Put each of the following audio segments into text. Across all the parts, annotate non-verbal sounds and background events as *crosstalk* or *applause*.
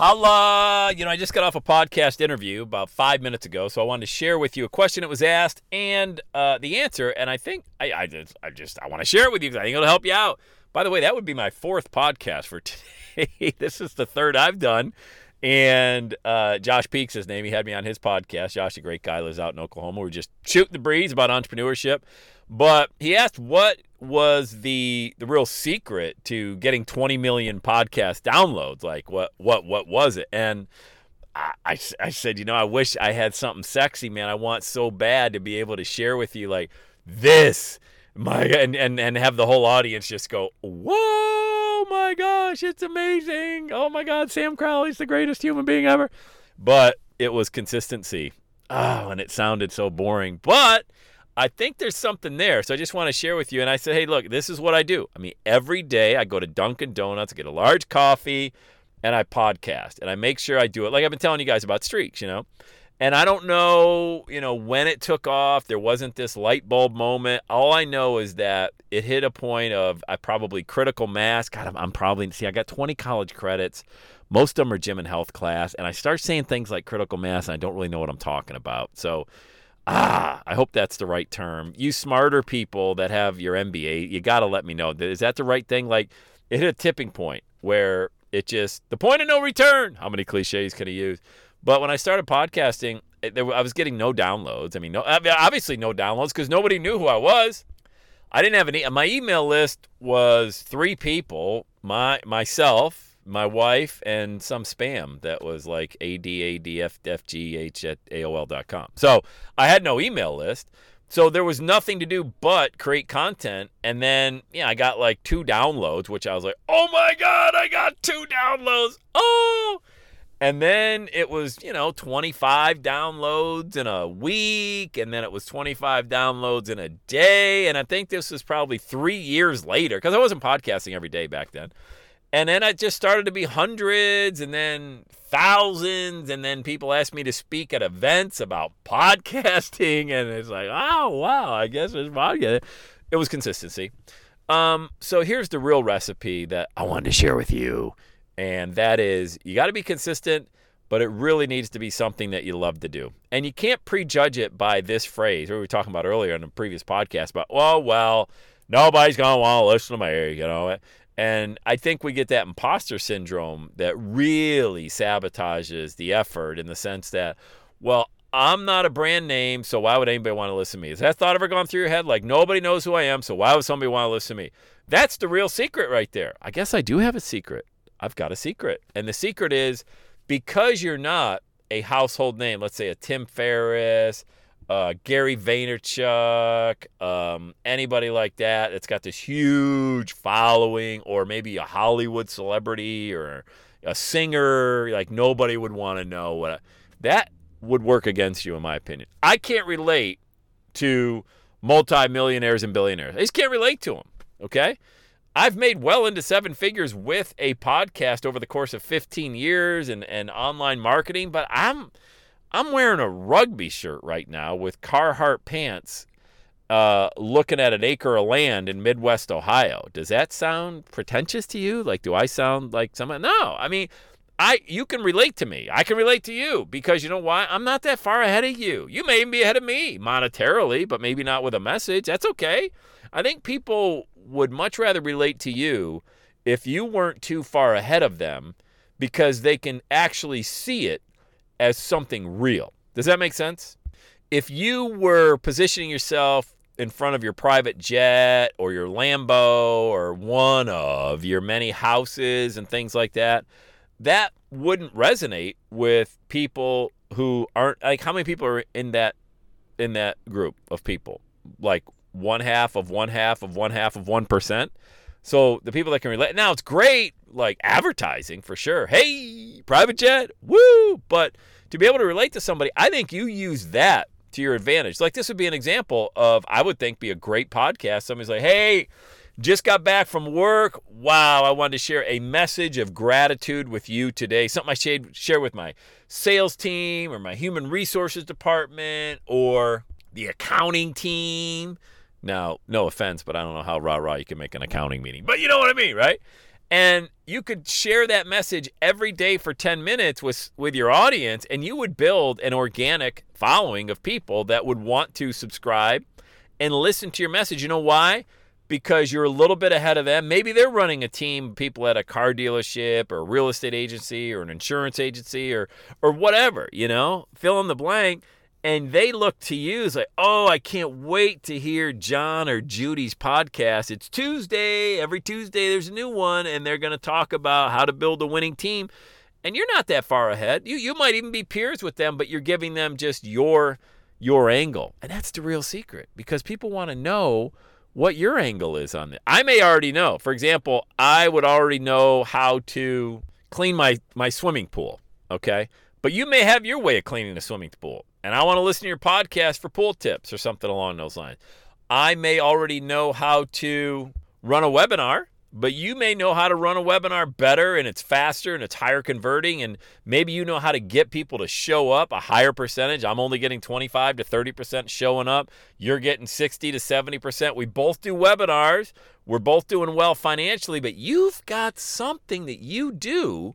Holla! You know, I just got off a podcast interview about five minutes ago, so I wanted to share with you a question that was asked and uh, the answer. And I think I, I just, I just, I want to share it with you because I think it'll help you out. By the way, that would be my fourth podcast for *laughs* today. this is the third I've done. And uh, Josh Peaks, his name, he had me on his podcast. Josh, a great guy, lives out in Oklahoma. We are just shooting the breeze about entrepreneurship. But he asked what was the the real secret to getting 20 million podcast downloads. Like what what what was it? And I, I, I said, you know, I wish I had something sexy, man. I want so bad to be able to share with you like this, my and and and have the whole audience just go, whoa, my gosh, it's amazing. Oh my God, Sam Crowley's the greatest human being ever. But it was consistency. Oh, and it sounded so boring. But I think there's something there. So I just want to share with you. And I said, hey, look, this is what I do. I mean, every day I go to Dunkin' Donuts, get a large coffee, and I podcast. And I make sure I do it like I've been telling you guys about streaks, you know? And I don't know, you know, when it took off. There wasn't this light bulb moment. All I know is that it hit a point of I probably critical mass. God, I'm, I'm probably see. I got 20 college credits. Most of them are gym and health class, and I start saying things like critical mass, and I don't really know what I'm talking about. So ah, I hope that's the right term. You smarter people that have your MBA, you got to let me know. Is that the right thing? Like, it hit a tipping point where it just, the point of no return. How many cliches can I use? But when I started podcasting, it, I was getting no downloads. I mean, no, obviously no downloads because nobody knew who I was. I didn't have any. My email list was three people: my myself, my wife and some spam that was like adadfgh at aol.com. So I had no email list. So there was nothing to do but create content. And then, yeah, I got like two downloads, which I was like, oh my God, I got two downloads. Oh. And then it was, you know, 25 downloads in a week. And then it was 25 downloads in a day. And I think this was probably three years later because I wasn't podcasting every day back then. And then it just started to be hundreds and then thousands. And then people asked me to speak at events about *laughs* podcasting. And it's like, oh, wow, I guess it's podcast. It was consistency. Um, so here's the real recipe that I wanted to share with you. And that is you got to be consistent, but it really needs to be something that you love to do. And you can't prejudge it by this phrase, we were talking about earlier in the previous podcast about, oh, well, nobody's going to want to listen to me, you know. And I think we get that imposter syndrome that really sabotages the effort in the sense that, well, I'm not a brand name, so why would anybody want to listen to me? Has that thought ever gone through your head? Like, nobody knows who I am, so why would somebody want to listen to me? That's the real secret right there. I guess I do have a secret. I've got a secret. And the secret is because you're not a household name, let's say a Tim Ferriss, uh, Gary Vaynerchuk, um, anybody like that that's got this huge following, or maybe a Hollywood celebrity or a singer, like nobody would want to know what that would work against you, in my opinion. I can't relate to multimillionaires and billionaires. I just can't relate to them. Okay. I've made well into seven figures with a podcast over the course of 15 years and, and online marketing, but I'm I'm wearing a rugby shirt right now with Carhartt pants, uh, looking at an acre of land in Midwest Ohio. Does that sound pretentious to you? Like, do I sound like someone? No, I mean, I you can relate to me. I can relate to you because you know why? I'm not that far ahead of you. You may be ahead of me monetarily, but maybe not with a message. That's okay. I think people would much rather relate to you if you weren't too far ahead of them because they can actually see it as something real. Does that make sense? if you were positioning yourself in front of your private jet or your Lambo or one of your many houses and things like that, that wouldn't resonate with people who aren't like how many people are in that in that group of people? Like one half of one half of one half of one percent. So the people that can relate now it's great like advertising for sure. Hey, private jet, woo! But to be able to relate to somebody, I think you use that to your advantage. Like this would be an example of I would think be a great podcast. Somebody's like, "Hey, just got back from work. Wow, I wanted to share a message of gratitude with you today. Something I share with my sales team or my human resources department or the accounting team." Now, no offense, but I don't know how rah rah you can make an accounting meeting. But you know what I mean, right? And you could share that message every day for 10 minutes with, with your audience, and you would build an organic following of people that would want to subscribe and listen to your message. You know why? Because you're a little bit ahead of them. Maybe they're running a team, people at a car dealership or a real estate agency or an insurance agency or or whatever, you know, fill in the blank and they look to you as like, oh, I can't wait to hear John or Judy's podcast. It's Tuesday. Every Tuesday, there's a new one, and they're going to talk about how to build a winning team. And you're not that far ahead. You you might even be peers with them, but you're giving them just your your angle, and that's the real secret because people want to know what your angle is on it. I may already know. For example, I would already know how to clean my my swimming pool. Okay. But you may have your way of cleaning a swimming pool and I want to listen to your podcast for pool tips or something along those lines. I may already know how to run a webinar, but you may know how to run a webinar better and it's faster and it's higher converting. And maybe you know how to get people to show up a higher percentage. I'm only getting 25 to 30% showing up. You're getting 60 to 70%. We both do webinars. We're both doing well financially, but you've got something that you do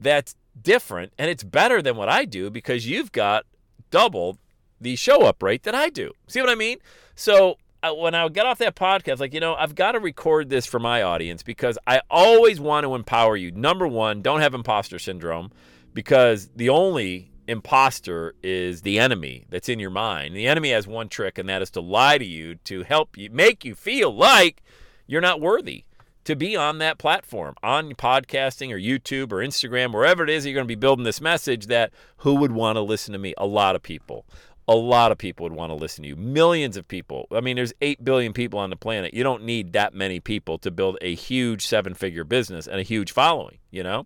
that's different and it's better than what I do because you've got double the show up rate that I do. See what I mean? So uh, when I get off that podcast, like, you know, I've got to record this for my audience because I always want to empower you. Number one, don't have imposter syndrome because the only imposter is the enemy that's in your mind. The enemy has one trick, and that is to lie to you to help you, make you feel like you're not worthy to be on that platform, on podcasting or YouTube or Instagram, wherever it is you're going to be building this message, that who would want to listen to me? A lot of people. A lot of people would want to listen to you. Millions of people. I mean, there's 8 billion people on the planet. You don't need that many people to build a huge seven figure business and a huge following, you know?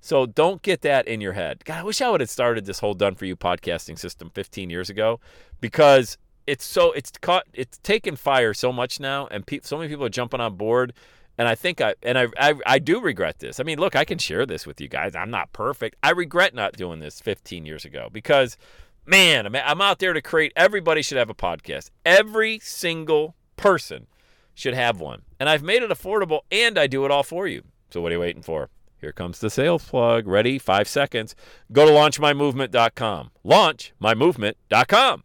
So don't get that in your head. God, I wish I would have started this whole done for you podcasting system 15 years ago because it's so it's caught it's taken fire so much now and pe- so many people are jumping on board and I think I and I, I, I do regret this. I mean, look, I can share this with you guys. I'm not perfect. I regret not doing this 15 years ago because, man, I'm, I'm out there to create. Everybody should have a podcast. Every single person should have one, and I've made it affordable, and I do it all for you. So what are you waiting for? Here comes the sales plug. Ready? Five seconds. Go to launchmymovement.com. Launchmymovement.com.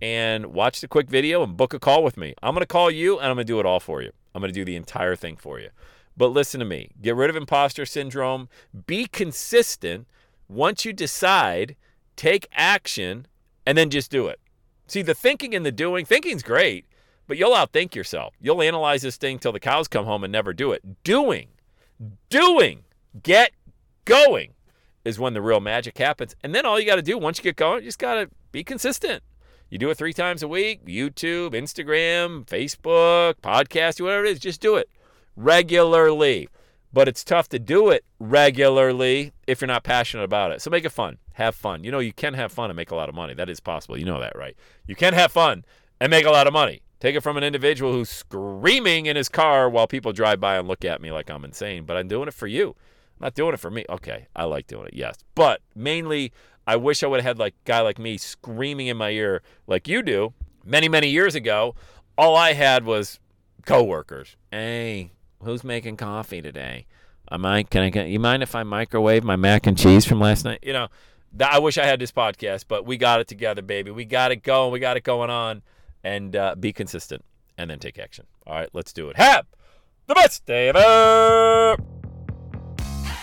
And watch the quick video and book a call with me. I'm going to call you and I'm going to do it all for you. I'm going to do the entire thing for you. But listen to me get rid of imposter syndrome, be consistent. Once you decide, take action, and then just do it. See, the thinking and the doing, thinking's great, but you'll outthink yourself. You'll analyze this thing till the cows come home and never do it. Doing, doing, get going is when the real magic happens. And then all you got to do once you get going, you just got to be consistent. You do it three times a week YouTube, Instagram, Facebook, podcast, whatever it is, just do it regularly. But it's tough to do it regularly if you're not passionate about it. So make it fun. Have fun. You know, you can have fun and make a lot of money. That is possible. You know that, right? You can have fun and make a lot of money. Take it from an individual who's screaming in his car while people drive by and look at me like I'm insane, but I'm doing it for you. Not doing it for me. Okay, I like doing it, yes. But mainly, I wish I would have had like a guy like me screaming in my ear like you do many, many years ago. All I had was coworkers. Hey, who's making coffee today? I might can I get you mind if I microwave my mac and cheese from last night? You know, that, I wish I had this podcast, but we got it together, baby. We got it going. We got it going on, and uh, be consistent, and then take action. All right, let's do it. Have the best day ever.